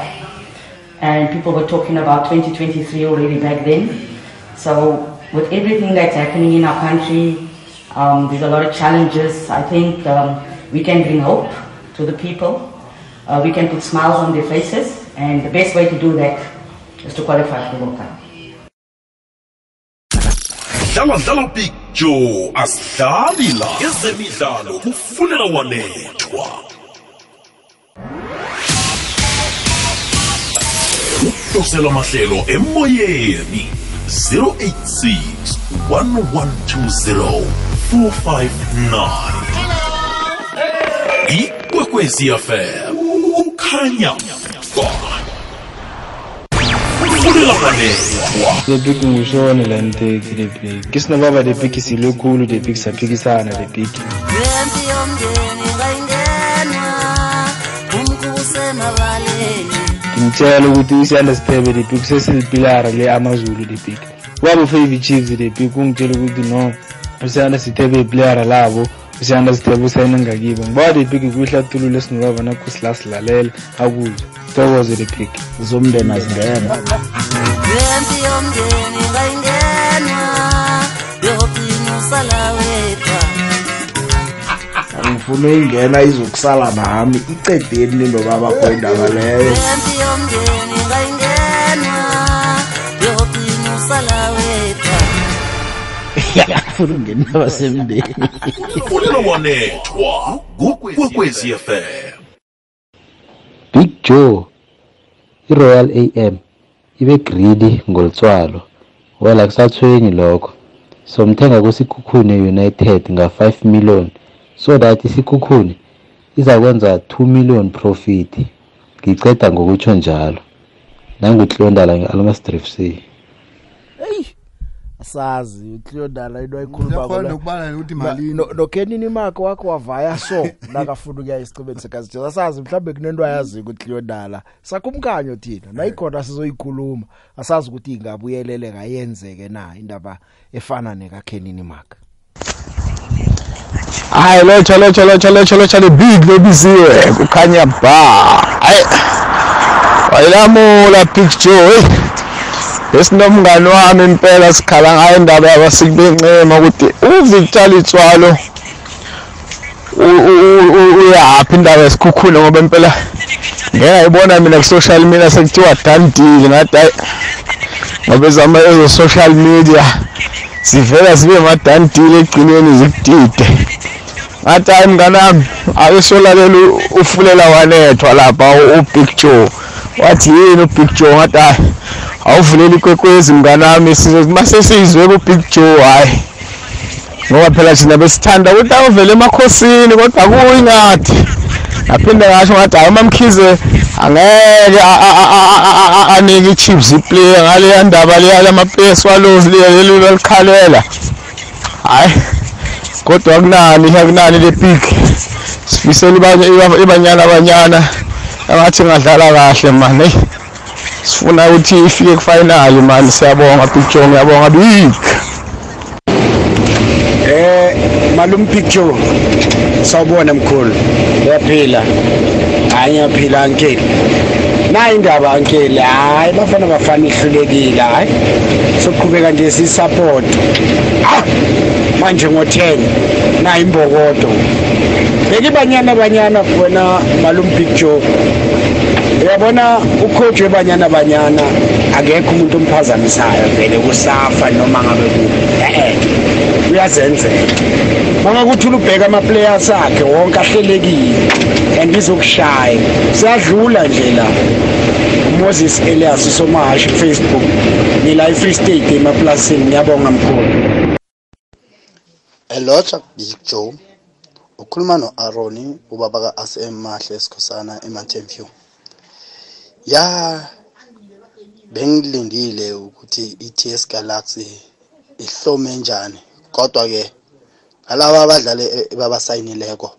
and people were talking about 2023 already back then. So with everything that's happening in our country, um, there's a lot of challenges. I think um, we can bring hope to the people. Uh, we can put smiles on their faces, and the best way to do that is to qualify for the World Cup. Dlala dlala big joe asidlali la ezemidlalo kufunela wanethwa udosela mahlelo emoyeni 086 1120 459 ikwekwezi fm kukhanya ba kufunela wanethwa the big ngishone la nteki the big ke sina baba the big sile khulu the big saphikisana the big Yempi yomndeni isiyanda sithebe the big sesilipilara le amazulu the big wabo favor chiefs the big ungitshela ukuthi no usiyanda sithebe ipilara labo usiyanda sithebe usayine ngakibo ngibawa the big kuyihlathululo esingaba nakho silasilalela akuzwe sithokoze the big zomndeni azingena. Yempi yomndeni kayingenwa yogcina usala wedwa? Angifuna ingena izokusala nami. Icedeni nobaba kho indaba leyo. Yempi yomndeni kayingenwa yogcina usala wedwa angifuna ungena indaba semndeni kufunela wanethwa kukwekwezi fm Big Joe iRoyal AM ibe greedy ngoltswalo. Well akusathwenyi lokho. Somthenga kusikhukhune United nga5 million so that isikhukhune izakwenza 2 million profit. Ngiceda ngokutsho njalo. Nangutlondala nge-almasdrift c. asazi ucleodala into ukuthi nokenini makhe wakho wavaya so nakafuna ukuya esicibeni sekazijeza asazi mhlawumbe kunento ayaziyo kucleodala sakumkanyo thina nayikhona sizoyikhuluma asazi ukuthi ingabuyeleleka yenzeke na indaba efana nekakenini maka hayi lotsha lotsha lotsha lotsha lotsha lebig lobiziwe kukhanya ba. Hayi wayilamula big joe esinomngani wami impela sikhala ngayo indaba yabasiki bencema ukuthi uvictor litswalo uyaphi indaba yesikhukhula ngoba impela ngeke ngayibona mina ku-social media sekuthiwa dandile ngathi hayi ngoba ezama ezo-social media zivela zibe madandile egcineni zikudide. Ngathi hayi mngani wami ake siyolalela ufulela wanethwa lapha ubig joe. Wathi yini ubig joe? Ngathi hayi awuvulela ikwekwezi mngani wami mase sizwe kubig joe hayi ngoba phela thina besithanda ukuthi awuvele emakhosini kodwa kuyi ngathi. Ngaphinde ngasho ngathi hayi umamkhize angeke anike i-chiefs iplayer ngaleya ndaba leya lama-player swallows leli lolikhalela hayi kodwa akunani akunani le big. Sifisela ibanye- ibanyana abanyana engathi ngadlala kahle mani eyi sifuna ukuthi ifike kufinali mani siyabonga big joe ngiyabonga big. Eh malum picture sawubona mkhulu. Uyaphila? Hayi ngiyaphila ankeli nayi indaba ankeli hayi bafana bafana ihlulekile hayi. Soqhubeka nje ah manje ngo10 nayi imbokodo beki banyana wena malum picture uyabona ucoach webanyana banyana akekho umuntu omphazamisayo vele kusafa noma ngabe eh uyazenzela. Mama kuthi ubheka ama players akhe wonke ahlelekile and izokushaya. Siyadlula nje la. Moses Elias Somahashi Facebook. Ngila eFree State emaplasini ngiyabonga mkhulu. Elocha Big Joe. Ukhuluma no-Aroni ubaba ka-ASM Mahle esikhosana eMountain ya bengilindile ukuthi i-TS Galaxy ihlome njani. Kodwa ke nalabo abadlali e- ebabasayinileko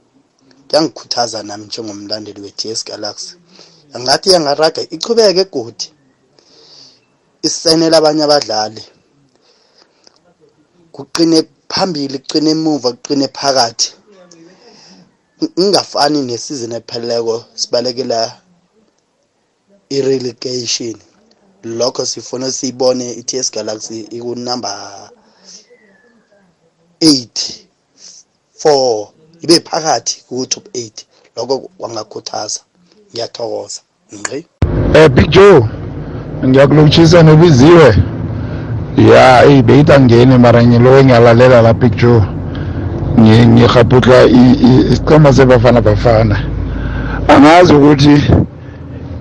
kuyangikhuthaza nami njengomlandeli we-TS Galaxy. Angathi yangaraga ichubeke godi isayinela abanye abadlali. Kuqine phambili kuqine emuva kuqine phakathi. Ingafani nesizini epheleleko sibalekela i-relegation. Lokho sifuna siyibone i-ts galaxy ikunumber 8 4 ibe phakathi ku-top 8 lokho kwangakhuthaza ngiyathokoza. Ngqi? Eh Big Joe ngiyakulotshisa nobiziwe. Ya eyi beyitangeni mara ngilo ngiyalalela la Big Joe. Ngi- ngihaputla i- i- isiqhema sebafana bafana. Angazi ukuthi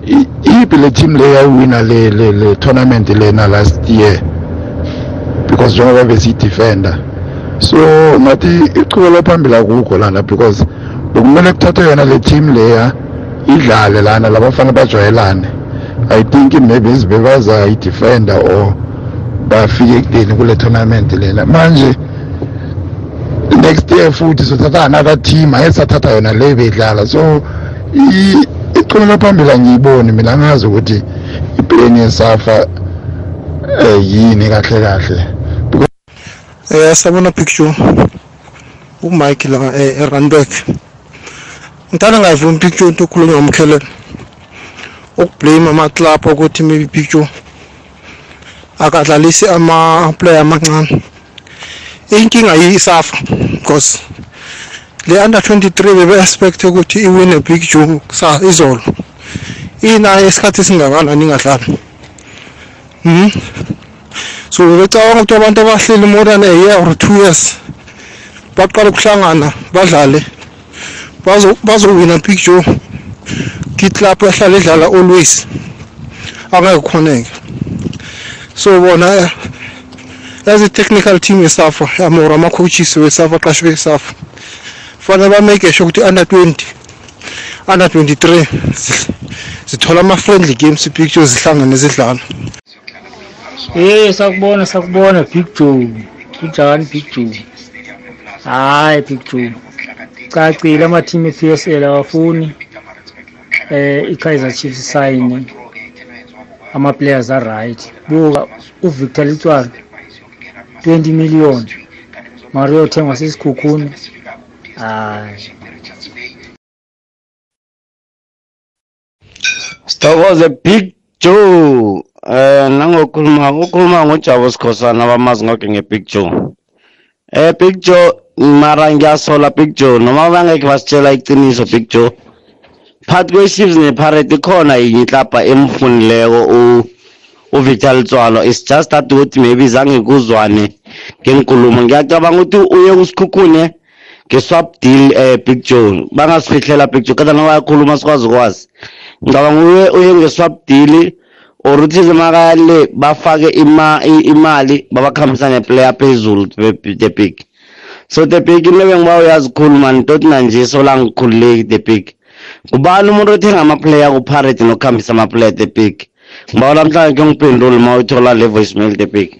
i- iyiphi le team le yawina le le le tournament lena last year? Because njengoba besiyidefender. So ngathi ichubelo phambili akukho lana because bekumele kuthathwe yona le team leya idlale lana labafana bajwayelane. I think maybe izibe bazayidefender or bafike ekudeni kule tournament lena. Manje next year futhi sothatha another team ayesathatha yona le beyidlala. So i- ichubelo phambili angiyiboni mina angazi ukuthi iplane yesafa eh yini kahle kahle Eh sabona picture uMike la eh, eRandburg. Ngithanda ngayivuma picture into okhulunywa ngomkhelelo. Ukublame ama club ukuthi maybe picture akadlalisi ama player amancane. Inkinga yisafa because le under 23 bebe expect ukuthi iwine picture sa izolo. Ina isikhathi singakanani ingadlali. Mhm. so becabanga ukuthi abantu abahleli more than a year or two years baqala ukuhlangana badlale bazo bazowina picture kitlap ehlala edlala always angeke khoneke so bona as a technical team yesafa amora ama-coaches wesafa aqashwe esafa fanele bamake sure ukuthi under 20 under 23 zi- zithola ama-friendly games picture zihlangane zidlala Eh sakubona sakubona Big Joe. Kunjani Big Joe? Hayi Big Joe. Cacile ama team ePSL awafuni eh iKaizer Chiefs sign ama players are right. Buka uVictor Litwalo 20 million. Mario thengwa sesikhukhuni. Hayi. Sithokoze Big Joe. Eh nangokhuluma ukhuluma ngojabo Sikhosana bamazi ngoke ngeBig Joe. Eh Big Joe mara ngiyasola Big Joe noma bangeke basitshela iqiniso Big Joe. Phakathi kwe-Chiefs ne-Pirates khona yinye iklabha emfunileko u uVictor Ltswalo it's just that ukuthi maybe zange kuzwane ngenkulumo ngiyacabanga ukuthi uye kusikhukhune nge-swap deal eh Big Joe bangasifihlela Big Joe kada noma yakhuluma sikwazi ukwazi. Ngicabanga uye uye nge-swap deal or uthi makale bafake ima, i- imali babakhambisa neplayer phezulu the the big so the big into bengiba uyazi khulu mani toti nanje solangikhululeki the big ngubani umuntu othenga amaplayer kupirate nokuhambisa amaplayer the big ngibawa namhlanje ke ngiphendule uma uyithola le voicemail the big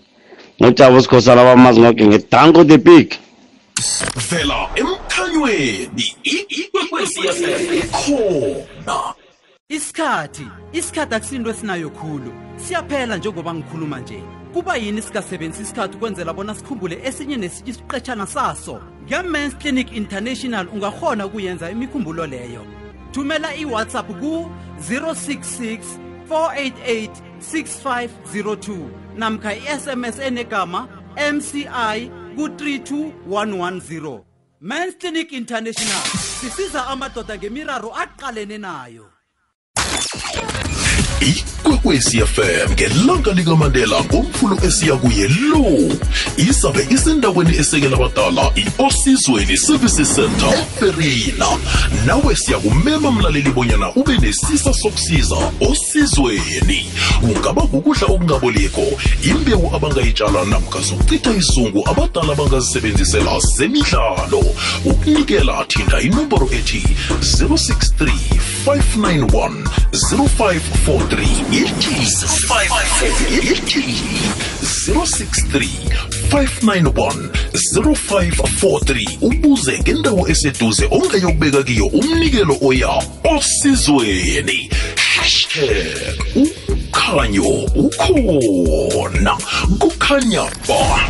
ngojabo sikhosana bamazi ngoke ngedanko the big vela emkhanyweni ikwekwezi fm khona isikhathi isikhathi akusinto esinayo khulu. Siyaphela njengoba ngikhuluma nje. Kuba yini singasebenzisa isikhathi ukwenzela bona sikhumbule esinye nesinye isiqetshana saso? Nge-mans clinic international ungakhona ukuyenza imikhumbulo leyo. Thumela iwhatsapp ku-066 488 6502 namkha i-sms enegama mci ku-32110 mans clinic international. Sisiza amadoda ngemiraro aqalene nayo ikwekwezi fm ngelanga likamandela ngomfulo esiya kuye lo. Izabe isendaweni esekela abadala i-osizweni services center eferina nawe siyakumema mlaleli bonyana ube nesisa sokusiza osizweni. Kungaba kukudla okungaboliko imbewu abangayitshala namkha zokuchitha isizungu abadala abangazisebenzisela zemidlalo. Ukunikela thinta inomboro ethi 063 591 0543 ithi ithi 063 591 0543 ubuze ngendawo eseduze ongayokubeka kiyo umnikelo oya osizweni. Hashtag ukhanyo ukhona. Kukhanya ba.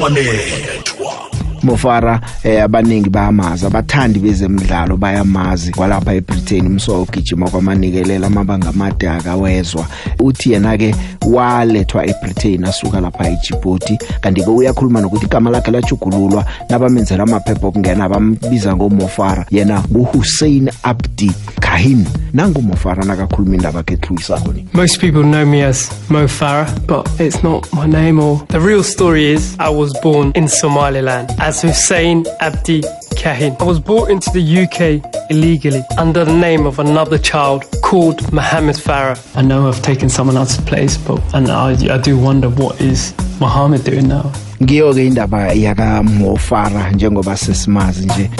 Wanethwa Mofara eh abaningi bayamazi abathandi bezemidlalo bayamazi kwalapha eBritain umso ogijima kwamanikelela amabanga amade akawezwa. Uthi yena ke walethwa eBritain asuka lapha eJibouti kanti ke uyakhuluma nokuthi igama lakhe lajugululwa nabamenzela amaphepha okungena bambiza ngomofara yena nguHussein Abdi Kahin. Nangu Mofara nakakhuluma indaba yakhe ethlulisako ni. Most people know me as Mo Farah, but it's not my name or the real story is I was born in Somaliland as Hussein Abdi Kahin. I was brought into the UK illegally under the name of another child called Mohammed Farah. I know I've taken someone else's place, but and I, I do wonder what is Mohammed doing now. ngiyo ke indaba yaka Mofara njengoba sesimazi nje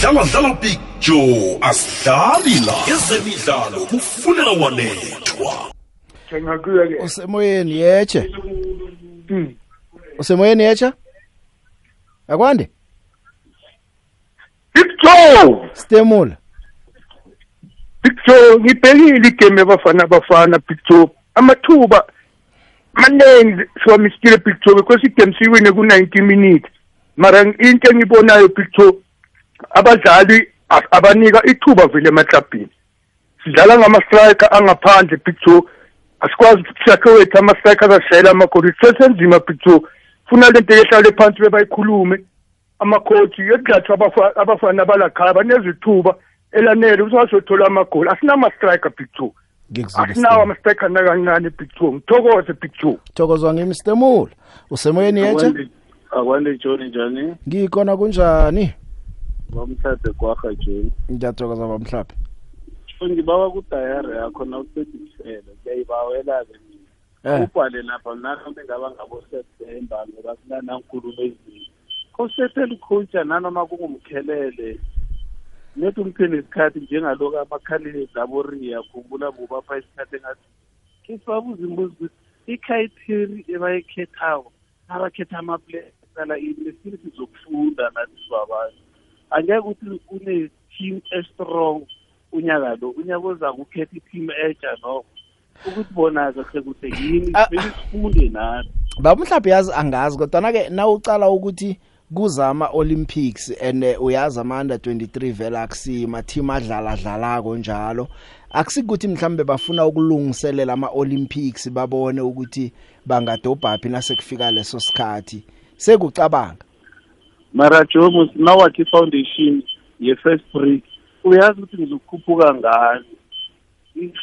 dlala dlala big joe asidlali la ezemidlalo kufuneka wanethwa usemoyeni yeche usemoyeni yecha akwande? Joe stemula. Joe ngibhekile igame yabafana abafana Big Joe amathuba maningi siwamistile Big Joe because igame siwine ku 90 minutes. Mara into engibonayo Big Joe abadlali abanika ithuba vele emaklabhini. Sidlala ngama-striker angaphandle Big Joe asikwazi ukuthi sakhe wethu ama-striker azashayela amagoli sesenzima Big Joe funa lento yehlale phansi bebayikhulume. Amakhothi yekuzathi abafa- abafana balakhaya banezithuba elanele ukuthi bazothola amagoli asinama-striker Big Joe asinawo ama-striker nakancane Big Joe ngithokoze Big Joe thokozwa ngimi stemula usemoyeni yecha akwande john njani? Ngikhona kunjani? Bamthathe kwakha john ngiyathokoza bamhlaphe. Ngibawa kudayari yakho nawusedisele ngiyayibawela-ke. Eh. mina ubhale lapha nanoma engaba ngabo-septemba ngoba sinanankulumo ezinye kosethela icoacha nanoma kungumkhelele nethi umthe nesikhathi njengaloku amakhalile laboriya khumbula bubapha isikhathi engathi kesibabuza imbuzi ukuthi ikhayitheri ebayikhethako abakhetha amaplaya qala ini lesini sizokufunda nathi sibabantu angeke ukuthi une-team estrong unyaka lo unyaka ozako ukhetha i-team etsha noko ukuthi bona kahle kuhle yini? Vele sifunde nathi bamhlaphe yazi angazi kodwa ke nawucala ukuthi kuza ama Olympics and eh, uyazi ama under 23 vela akusima team adlala dlalako njalo. Akusikuthi mhlambe bafuna ukulungiselela ama Olympics babone ukuthi bangadobhaphi nasekufika leso sikhathi. Sekucabanga. Mara jomo nawakhe i-foundation ye-first break uyazi ukuthi ngizokhuphuka ngani?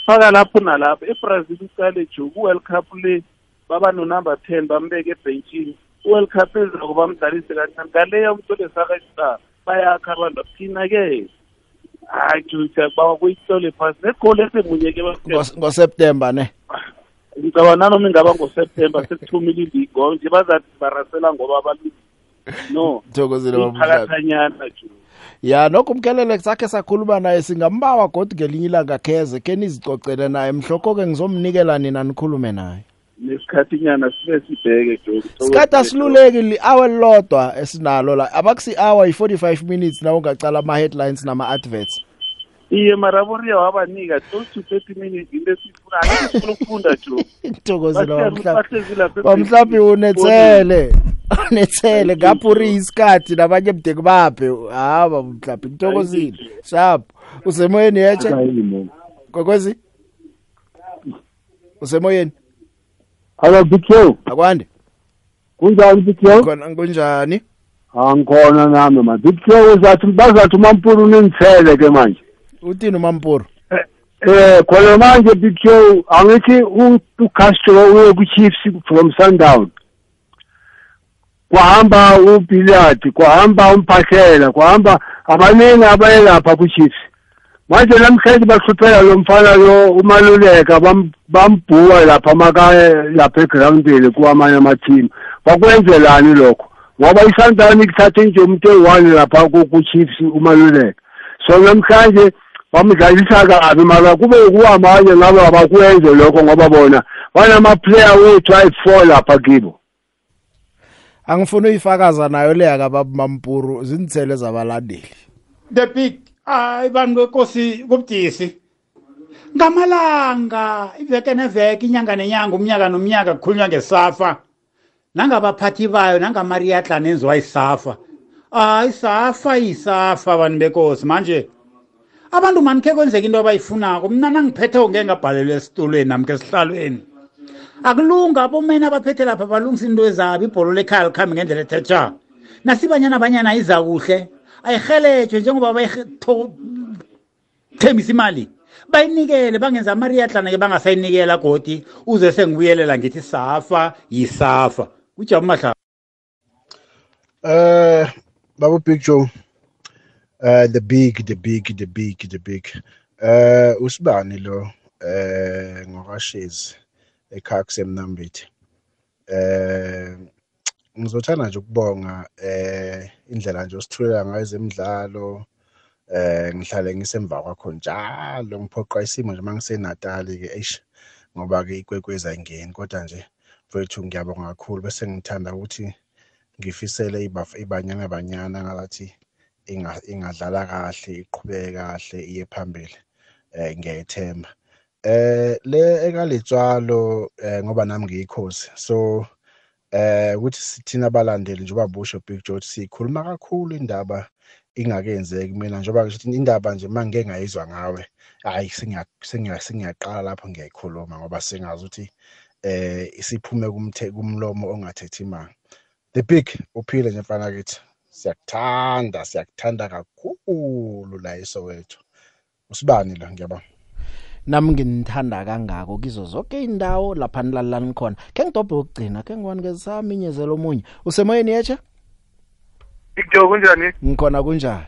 Faka lapho nalapho ebrazil uqale jo ku-world cup le baba no-number ten bambeke ebhentshini. U-world cup ezako bamdlalise kancane ngaleyo umtole sakastar bayakha abantu thina-ke hayi jo siyakubawa kuyihlole phasi. Negoli esengunyeke Ngos- ngoSeptember ne? Ngicaba nanoma ingaba ngoseptemba sekuthumile iligi ngoba nje bazathi barasela ngoba abantu no Thokozile baba iphakathanyana jo ya nokho umkelele sakhe sakhuluma naye singambawa godi ngelinye ilanga kheze. Ke nizicocele naye mhloko ke ngizomnikela nina nikhulume naye. Nesikhathinyana sibe sibheke jo sikhathi asiluleki li hour lodwa esinalo la. Abakusi hour yi45 minutes na ungacala ama headlines iye maraboriya wabanika. Close to thirty minutes into esifuna angeke sifuna ukufunda jo bamhlaphe unetsele. Unetsele ngapho uri isikhathi nabanye mdeki baphe haba mhlaphe ngithokozile sharp usemoyeni yeche kokwezi usemoyeni? Big Joe. Akwande? Kunjani Joe? Khona kunjani angikhona nami ma Joe uzathi bazathi umampuru uningithele ke manje. Uthini umampuru? Eh khona manje Big Joe angithi uCastro uye ku-Chiefs from Sundown. Kwahamba uBillard kwahamba uMphahlela kwahamba abaningi abaye lapha ku-Chiefs. Manje namhlanje bahluphela lo mfana lo umaluleka bam- bambhuka lapha makaya lapha egrawundini kuwamanye amateam. Bakwenzelani lokho? Ngoba isandani ikuthathe nje umuntu eyi-one lapha ku- ku-chiefs umaluleka. So namhlanje bamdlalisa kabi mara kube kuwamanye ngabe abakwenze lokho ngoba bona banama-player wethu ayi-four lapha kibo. Angifuna uyifakaza nayo leya kababa mampuru zinithele zabalandeli. The big hayi bantu benkosi kubudisi. Ngamalanga iveke neveke inyanga nenyanga umnyaka nomnyaka kukhulunywa ngesafa. Nangabaphathi bayo nangamariatla nenziwa isafa hayi safa isafa abantu bekosi manje abantu manikhe kwenzeka into abayifunako. Mna nangiphethe ngeke ngabhalelwa esitulweni namkhe esihlalweni. Akulunga abomeni abaphethe lapha balungisa into ezabo ibholo lekhaya likhambe ngendlela ethetha nasibanyana banyana iza kuhle ayihelejwe njengoba bayithembisa imali. Bayinikele bangenza amariatlana-ke bangasayinikela godi. Uze sengibuyelela ngithi safa yisafa. Ujabu mahlaba um Baba Big Joe. Uh, the big, the big, the big, the big. Uh, usibani lo eh ngokashezi ekhaya kusemnambithi. Eh ngizothanda nje ukubonga eh indlela nje osithulela ngayo ezemidlalo eh ngihlale ngisemva kwakho njalo ngiphoqa isimo nje mangisenatali ke eish ngoba ke ikwekwezi ayingeni kodwa nje mfowethu ngiyabonga kakhulu bese ngithanda ukuthi ngifisele ibanyana banyana ngathi ingadlala kahle iqhubeke kahle iye phambili eh ngiyayithemba. Eh le ekaletswalo eh ngoba nami ngiyikhosi so eh ukuthi sithina abalandeli njengoba busho Big George sikhuluma kakhulu indaba ingakenzeki mina njengoba ngisho indaba nje mangeke ngayizwa ngawe hayi sengiya sengiyaqala lapho ngiyayikhuluma ngoba sengazi ukuthi eh isiphume kumthe kumlomo ongathethi imanga the big uphile nje mfana kithi. Siyakuthanda siyakuthanda kakhulu la eSoweto. Usibani la? Ngiyabona nami nginithanda kangako kizo zonke indawo lapha nilalani khona. Ke ngidobhe ukugcina ke ngiwanike saminyezelo omunye. Usemoyeni yecha Victor kunjani? ngikhona kunjani?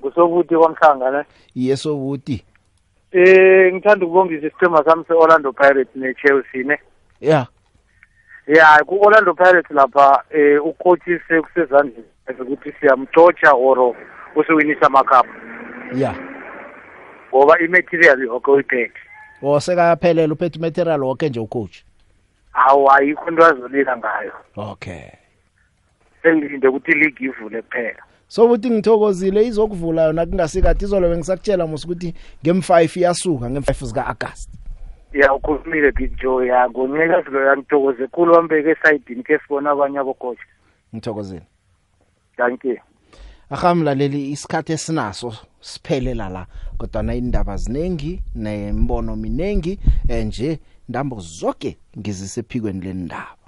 Ngusobuthi kwamhlanga ne. yeso buti Eh ngithanda ukubongisa isithemba sami se-Orlando Pirates ne-Chelsea ne. yeah Ya ku-Orlando Pirates lapha eh ucoach sekusezandleni ukuthi siyamcotsha or usiwinisa amacup yeah ngoba i-material yonke uyiphethe. osekayaphelela uphethe material wonke nje ucoach Hawu ayikho into azolila ngayo. okay Sengilinde ukuthi league ivule kuphela. so buthi ngithokozile izokuvula yona kungasikade izolo bengisakutshela musu ukuthi ngem5 iyasuka ngem5 zika August Ya ukhulumile Big Joe ya ngoncikazi lo yangithokoze khulu wambeke esayidini ke sibona abanye abocoach. ngithokozile Thank you. ahamlaleli isikhathi esinaso siphelela la kodwa na indaba ziningi nembono minengi nje ndambo zonke ngizise phikweni lendaba